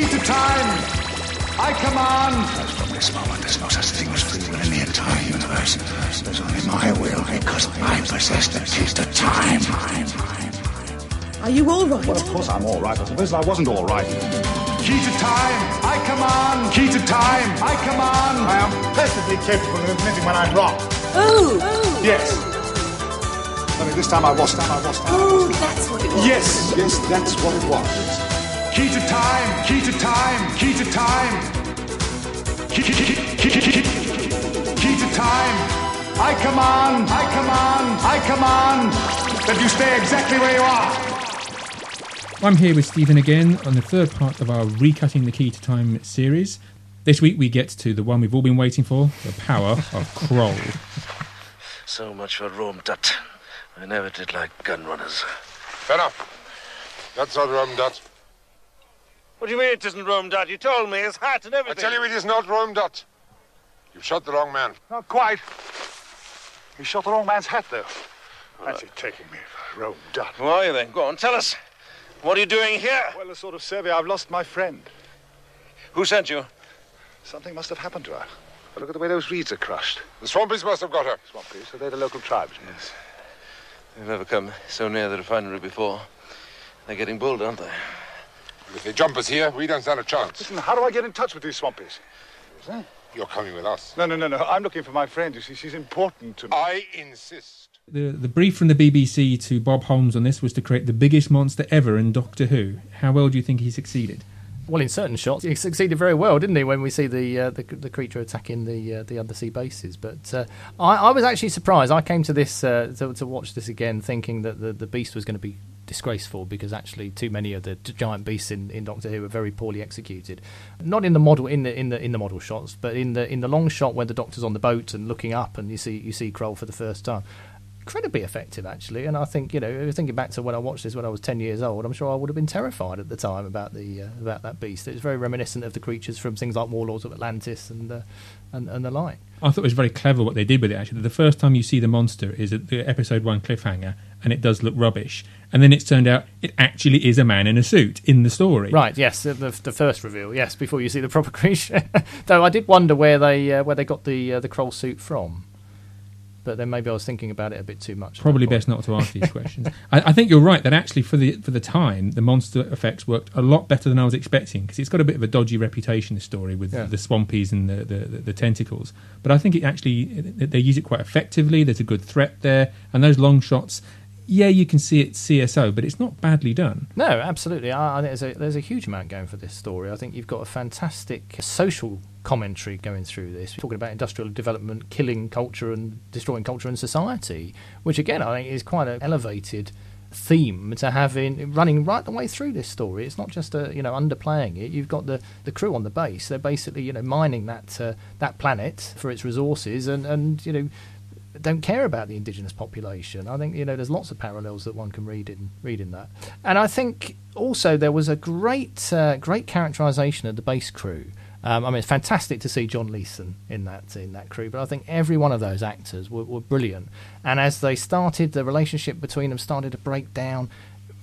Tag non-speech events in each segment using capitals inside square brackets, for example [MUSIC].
Key to time! I command! From this moment, there's no such thing as free will in the entire universe. There's only my will because I possess the key to time. Are you all right? Well, of course I'm all right. I suppose I wasn't all right. Key to time! I command! Key to time! I command! I am perfectly capable of admitting when I'm wrong. Oh! Yes. Only this time I was. Time I was. Time I Oh, was. that's what it was. Yes, yes, that's what it was. Yes. Key to time! Key to time! Key to time! Key, key, key, key, key, key, key to time! I command! I command! I command! That you stay exactly where you are! I'm here with Stephen again on the third part of our Recutting the Key to Time series. This week we get to the one we've all been waiting for the power of [LAUGHS] Kroll. So much for Rohm-Dutt. I never did like gun runners. enough. That's not Rohm-Dutt. What do you mean it isn't Rohm-Dutt? You told me his hat and everything. I tell you, it is not Rohm-Dutt. You've shot the wrong man. Not quite. He shot the wrong man's hat, though. Fancy taking me for Rome Dut. Who are you then? Go on, tell us. What are you doing here? Well, a sort of survey. I've lost my friend. Who sent you? Something must have happened to her. But look at the way those reeds are crushed. The Swampies must have got her. Swampies? so they're the local tribes. Yes. They've never come so near the refinery before. They're getting bold, aren't they? If they jump us here, we don't stand a chance. Listen, how do I get in touch with these Swampies? You're coming with us. No, no, no, no. I'm looking for my friend. You see, she's important to me. I insist. The, the brief from the BBC to Bob Holmes on this was to create the biggest monster ever in Doctor Who. How well do you think he succeeded? Well, in certain shots, he succeeded very well, didn't he? When we see the uh, the, the creature attacking the uh, the undersea bases, but uh, I, I was actually surprised. I came to this uh, to, to watch this again, thinking that the, the beast was going to be disgraceful because actually too many of the giant beasts in, in Doctor Who were very poorly executed. Not in the model in the in the in the model shots, but in the in the long shot where the Doctor's on the boat and looking up and you see you see Kroll for the first time. Incredibly effective, actually, and I think you know, thinking back to when I watched this when I was ten years old, I'm sure I would have been terrified at the time about the uh, about that beast. It's very reminiscent of the creatures from things like Warlords of Atlantis and uh, and, and the like. I thought it was very clever what they did with it. Actually, the first time you see the monster is at the episode one cliffhanger, and it does look rubbish. And then it's turned out it actually is a man in a suit in the story. Right? Yes, the, the, the first reveal. Yes, before you see the proper [LAUGHS] creature. Though I did wonder where they uh, where they got the uh, the Kroll suit from. But then maybe I was thinking about it a bit too much. Probably best not to ask these [LAUGHS] questions. I, I think you're right that actually for the for the time the monster effects worked a lot better than I was expecting because it's got a bit of a dodgy reputation. This story with Yeah. the swampies and the, the, the, the tentacles, but I think it actually they use it quite effectively. There's a good threat there, and those long shots. Yeah, you can see it CSO, but it's not badly done. No, absolutely. I, I think there's a there's a huge amount going for this story. I think you've got a fantastic social commentary going through this. We're talking about industrial development, killing culture and destroying culture and society, which again I think is quite an elevated theme to have in running right the way through this story. It's not just a you know underplaying it. You've got the, the crew on the base. They're basically you know mining that uh, that planet for its resources and and you know don't care about the indigenous population. I think you know there's lots of parallels that one can read in read in that, and I think also there was a great uh, great characterization of the base crew. Um, I mean, it's fantastic to see John Leeson in that in that crew, but I think every one of those actors were, were brilliant. And as they started, the relationship between them started to break down.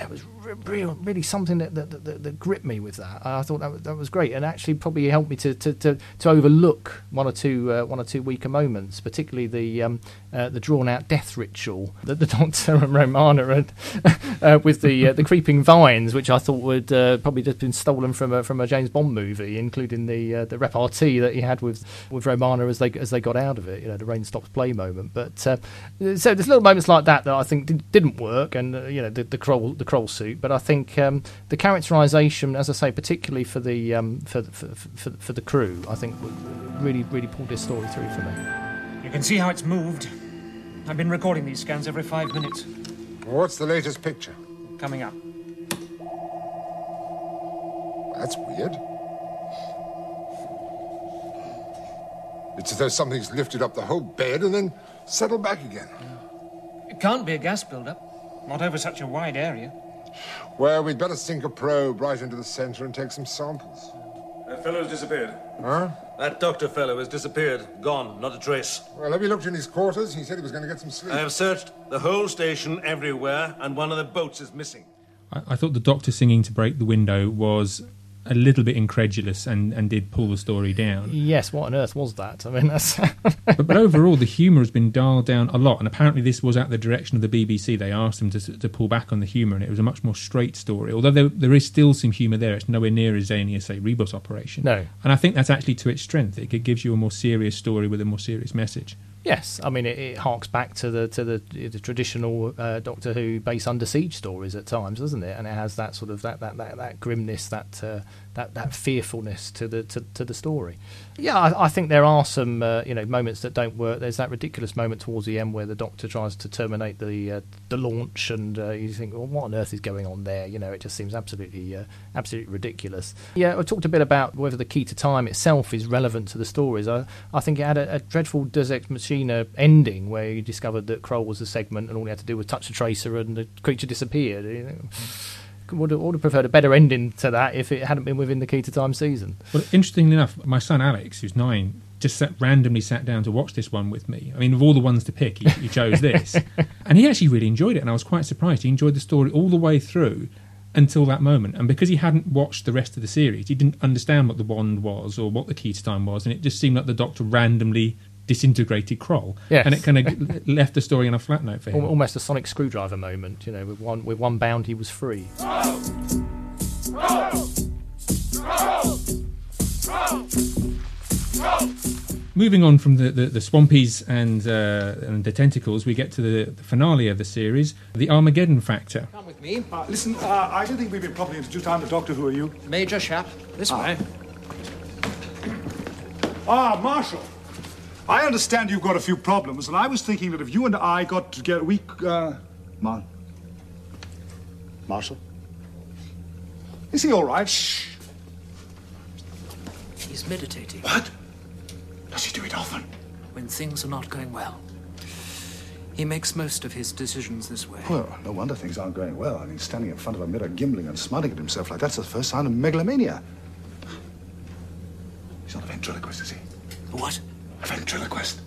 It was real, really something that, that, that, that gripped me with that. I thought that was, that was great, and actually probably helped me to, to, to, to overlook one or two uh, one or two weaker moments, particularly the um, uh, the drawn out death ritual that the [LAUGHS] Doctor and Romana had [LAUGHS] uh, with the uh, the creeping vines, which I thought would uh, probably just been stolen from a from a James Bond movie, including the uh, the repartee that he had with with Romana as they as they got out of it. You know, the rain stops play moment. But so there's little moments like that that I think did, didn't work, and you know the the Kroll the Kroll suit. But I think um, the characterization, as I say, particularly for the um, for, for, for for the crew, I think really really pulled this story through for me. You can see how it's moved. I've been recording these scans every five minutes. What's the latest picture? Coming up. That's weird. It's as though something's lifted up the whole bed and then settled back again. It can't be a gas buildup. Not over such a wide area. Well, we'd better sink a probe right into the center and take some samples. That fellow's disappeared. Huh? That doctor fellow has disappeared. Gone. Not a trace. Well, have you looked in his quarters? He said he was going to get some sleep. I have searched the whole station everywhere, and one of the boats is missing. I, I thought the Doctor singing to break the window was a little bit incredulous and, and did pull the story down. Yes, what on earth was that? I mean, that's. [LAUGHS] but, but overall, the humour has been dialed down a lot, and apparently this was at the direction of the BBC. They asked them to, to pull back on the humour, and it was a much more straight story. Although there, there is still some humour there, it's nowhere near as zany as say Ribos Operation. No. and I think that's actually to its strength. It gives you a more serious story with a more serious message. Yes, I mean it, it harks back to the to the, the traditional uh, Doctor Who base under siege stories at times, doesn't it? And it has that sort of that that that, that grimness, that uh, that that fearfulness to the to, to the story. Yeah, I, I think there are some uh, you know moments that don't work. There's that ridiculous moment towards the end where the Doctor tries to terminate the uh, the launch, and uh, you think, well, what on earth is going on there? You know, it just seems absolutely uh, absolutely ridiculous. Yeah, I talked a bit about whether the key to time itself is relevant to the stories. I I think it had a, a dreadful Deus Ex Machina ending where you discovered that Kroll was a segment, and all he had to do was touch the tracer, and the creature disappeared. You know? Would have, would have preferred a better ending to that if it hadn't been within the key to time season. Well, interestingly enough, my son Alex, who's nine, just sat, randomly sat down to watch this one with me. I mean, of all the ones to pick, he, he chose this, [LAUGHS] and he actually really enjoyed it. And I was quite surprised. He enjoyed the story all the way through until that moment. And because he hadn't watched the rest of the series, he didn't understand what the wand was or what the key to time was, and it just seemed like the Doctor randomly disintegrated Kroll, Yes. and it kind of [LAUGHS] left the story on a flat note for him. Almost a sonic screwdriver moment, you know. With one with one bound, he was free. Moving on from the, the, the Swampies and, uh, and the Tentacles, we get to the, the finale of the series, the Armageddon Factor. Come with me. Uh, listen, uh, I don't think we've been properly introduced. I'm the doctor. Who are you? Major Shapp. This way. Ah, Marshal. I understand you've got a few problems, and I was thinking that if you and I got together, we. Uh, Mar- Marshal? Is he all right? Shh. He's meditating. What? Does he do it often? When things are not going well. He makes most of his decisions this way. Well, no wonder things aren't going well. I mean, standing in front of a mirror, gimbling and smarting at himself like that's the first sign of megalomania. He's not a ventriloquist, is he? What? A ventriloquist.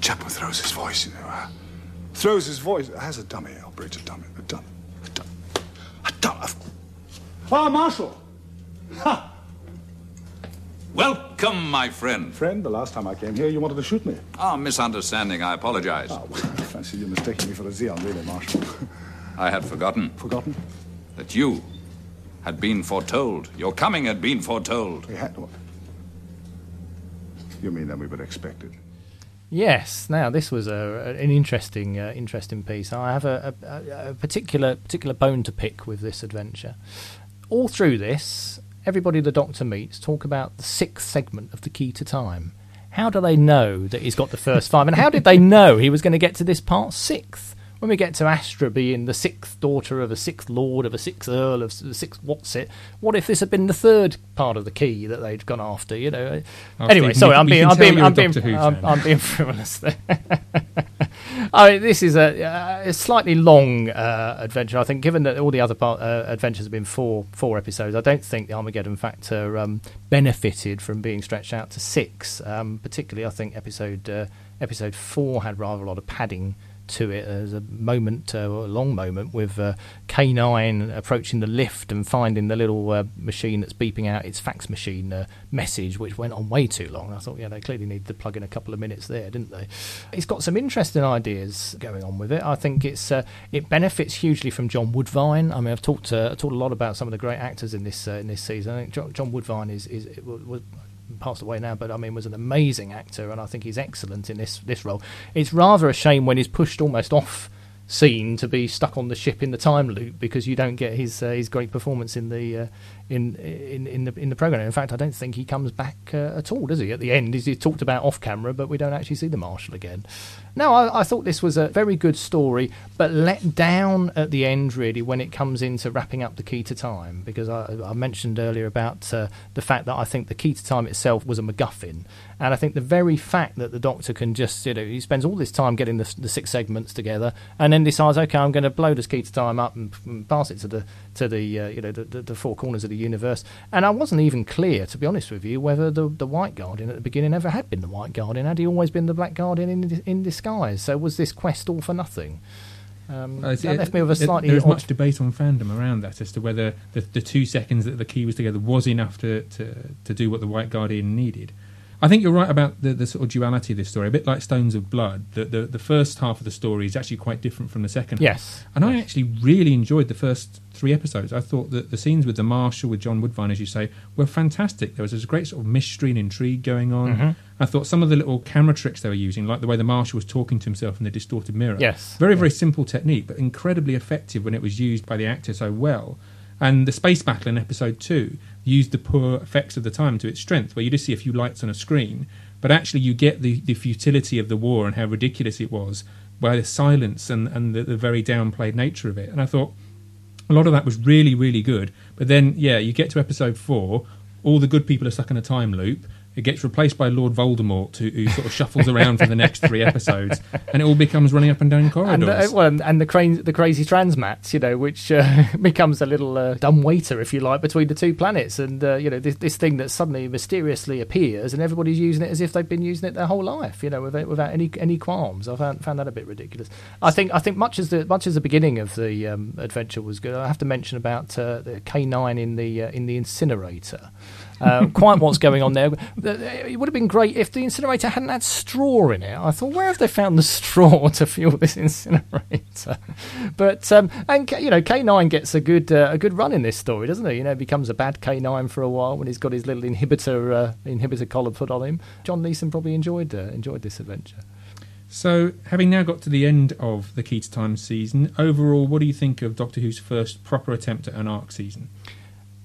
Chap who throws his voice, you know. Uh, throws his voice. Has a dummy, operates a dummy. A dummy. A dummy. A dummy. Ah, Marshal! Ha! Welcome, my friend. Friend, the last time I came here, you wanted to shoot me. Ah, misunderstanding. I apologize. Oh, well, I fancy you're mistaking me for a Zeon, really, Marshal. I had forgotten. Forgotten? That you had been foretold. Your coming had been foretold. We had. What? You mean than we would expect it? Yes. Now this was a, an interesting, uh, interesting piece. I have a, a, a particular particular bone to pick with this adventure. All through this, everybody the Doctor meets talk about the sixth segment of the Key to Time. How do they know that he's got the first five? And how did they [LAUGHS] know he was going to get to this part sixth? When we get to Astra being the sixth daughter of a sixth lord of a sixth earl of the sixth what's it? What if this had been the third part of the key that they'd gone after? You know. Oh, anyway, Steve, sorry, I'm being, I'm being, a I'm being, I'm. I'm being frivolous there. [LAUGHS] I mean, this is a, uh, a slightly long uh, adventure. I think, given that all the other part, uh, adventures have been four four episodes, I don't think the Armageddon Factor um, benefited from being stretched out to six. Um, particularly, I think episode uh, episode four had rather a lot of padding to it. There's a moment, uh, a long moment, with uh, K9 approaching the lift and finding the little uh, machine that's beeping out its fax machine uh, message, which went on way too long. I thought, yeah, they clearly needed to plug in a couple of minutes there, didn't they? It's got some interesting ideas going on with it. I think it's uh, it benefits hugely from John Woodvine. I mean, I've talked uh, talked a lot about some of the great actors in this uh, in this season. I think John, Woodvine is is passed away now, but I mean was an amazing actor, and I think he's excellent in this this role. It's rather a shame when he's pushed almost off scene to be stuck on the ship in the time loop because you don't get his uh, his great performance in the uh, in in in the in the program. In fact, I don't think he comes back uh, at all, does he? At the end, he's, talked about off camera, but we don't actually see the marshal again. No, I, I thought this was a very good story, but let down at the end really when it comes into wrapping up the key to time because I, I mentioned earlier about uh, the fact that I think the key to time itself was a MacGuffin, and I think the very fact that the Doctor can just you know he spends all this time getting the, the six segments together and then decides okay I'm going to blow this key to time up and, and pass it to the to the uh, you know the, the, the four corners of the universe, and I wasn't even clear to be honest with you whether the the White Guardian at the beginning ever had been the White Guardian. Had he always been the Black Guardian in in disguise? So was this quest all for nothing? Um, Uh, that it- left me with a slightly There's much debate on fandom around that as to whether the, the two seconds that the key was together was enough to, to, to do what the White Guardian needed. I think you're right about the, the sort of duality of this story, a bit like Stones of Blood. The, the, the first half of the story is actually quite different from the second Yes. half. And I actually really enjoyed the first three episodes. I thought that the scenes with the Marshal, with John Woodvine, as you say, were fantastic. There was this great sort of mystery and intrigue going on. Mhm. I thought some of the little camera tricks they were using, like the way the Marshal was talking to himself in the distorted mirror. Yes. Very, very simple technique, but incredibly effective when it was used by the actor so well. And the space battle in episode two used the poor effects of the time to its strength, where you just see a few lights on a screen, but actually you get the, the futility of the war and how ridiculous it was by the silence and, and the, the very downplayed nature of it. And I thought a lot of that was really, really good. But then, yeah, you get to episode four, all the good people are stuck in a time loop. It gets replaced by Lord Voldemort, who, who sort of shuffles around for the next three episodes, and it all becomes running up and down and, corridors. uh, well, and, and the crazy, the crazy transmats, you know, which uh, [LAUGHS] becomes a little uh, dumb waiter, if you like, between the two planets, and uh, you know, this, this thing that suddenly mysteriously appears, and everybody's using it as if they've been using it their whole life, you know, without, without any any qualms. I found, found that a bit ridiculous. I think I think much as the much as the beginning of the um, adventure was good, I have to mention about uh, the K nine in the uh, in the incinerator. Uh, quite what's going on there. It would have been great if the incinerator hadn't had straw in it. I thought, where have they found the [LAUGHS] straw to fuel this incinerator? [LAUGHS] But um, and you know, K nine gets a good uh, a good run in this story, doesn't he? You know, becomes a bad K nine for a while when he's got his little inhibitor uh, inhibitor collar put on him. John Leeson probably enjoyed uh, enjoyed this adventure. So, having now got to the end of the Key to Time season, overall, what do you think of Doctor Who's first proper attempt at an arc season?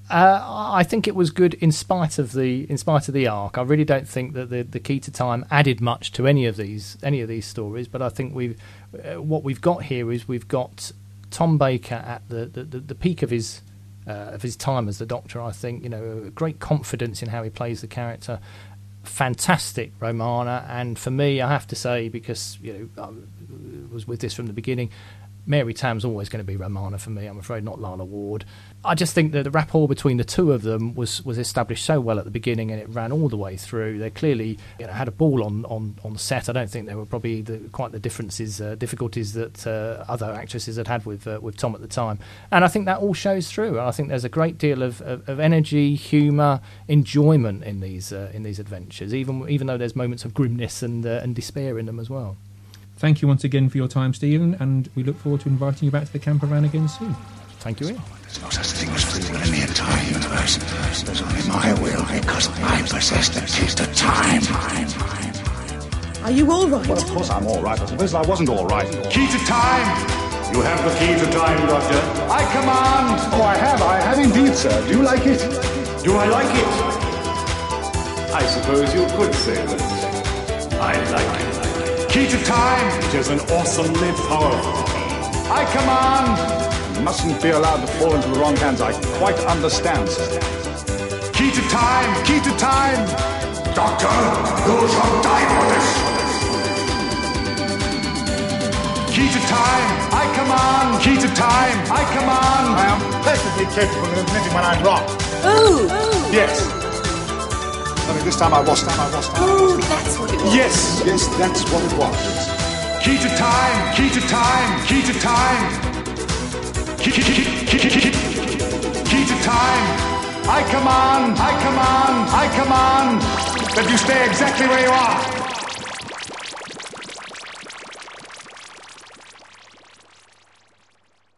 Uh, I think it was good in spite of the in spite of the arc. I really don't think that the, the key to time added much to any of these any of these stories. But I think we've uh, what we've got here is we've got Tom Baker at the the, the, the peak of his uh, of his time as the Doctor. I think you know great confidence in how he plays the character. Fantastic Romana, and for me, I have to say because you know I was with this from the beginning. Mary Tamm's always going to be Romana for me. I'm afraid not Lalla Ward. I just think that the rapport between the two of them was, was established so well at the beginning, and it ran all the way through. They clearly you know, had a ball on, on, on set. I don't think there were probably the, quite the differences, uh, difficulties that uh, other actresses had had with uh, with Tom at the time. And I think that all shows through. I think there's a great deal of, of, of energy, humour, enjoyment in these uh, in these adventures, even even though there's moments of grimness and uh, and despair in them as well. Thank you once again for your time, Stephen, and we look forward to inviting you back to the camper van again soon. Thank you, Ian. There's no such thing as free will in the entire universe. There's only my will because I possess the key to time. Are you all right? Well, of course I'm all right. I suppose I wasn't all right. Key to time. You have the key to time, Doctor. I command. Oh, I have. I have indeed, sir. Do you like it? Do I like it? I suppose you could say that. I like it. Key to time. It is an awesomely powerful. I command. You mustn't be allowed to fall into the wrong hands. I quite understand, sir. Key to time. Key to time. Doctor, you shall die for this. Key to time. I command. Key to time. I command. I am perfectly capable of admitting when I'm wrong. Oh! Yes. Only this time I wasn't. Time I wasn't. Oh, that's what it was. Yes, yes, that's what it was. Key to time. Key to time. Key to time. Key, key, key, key, key, key, key to time. I command. I command. I command that you stay exactly where you are.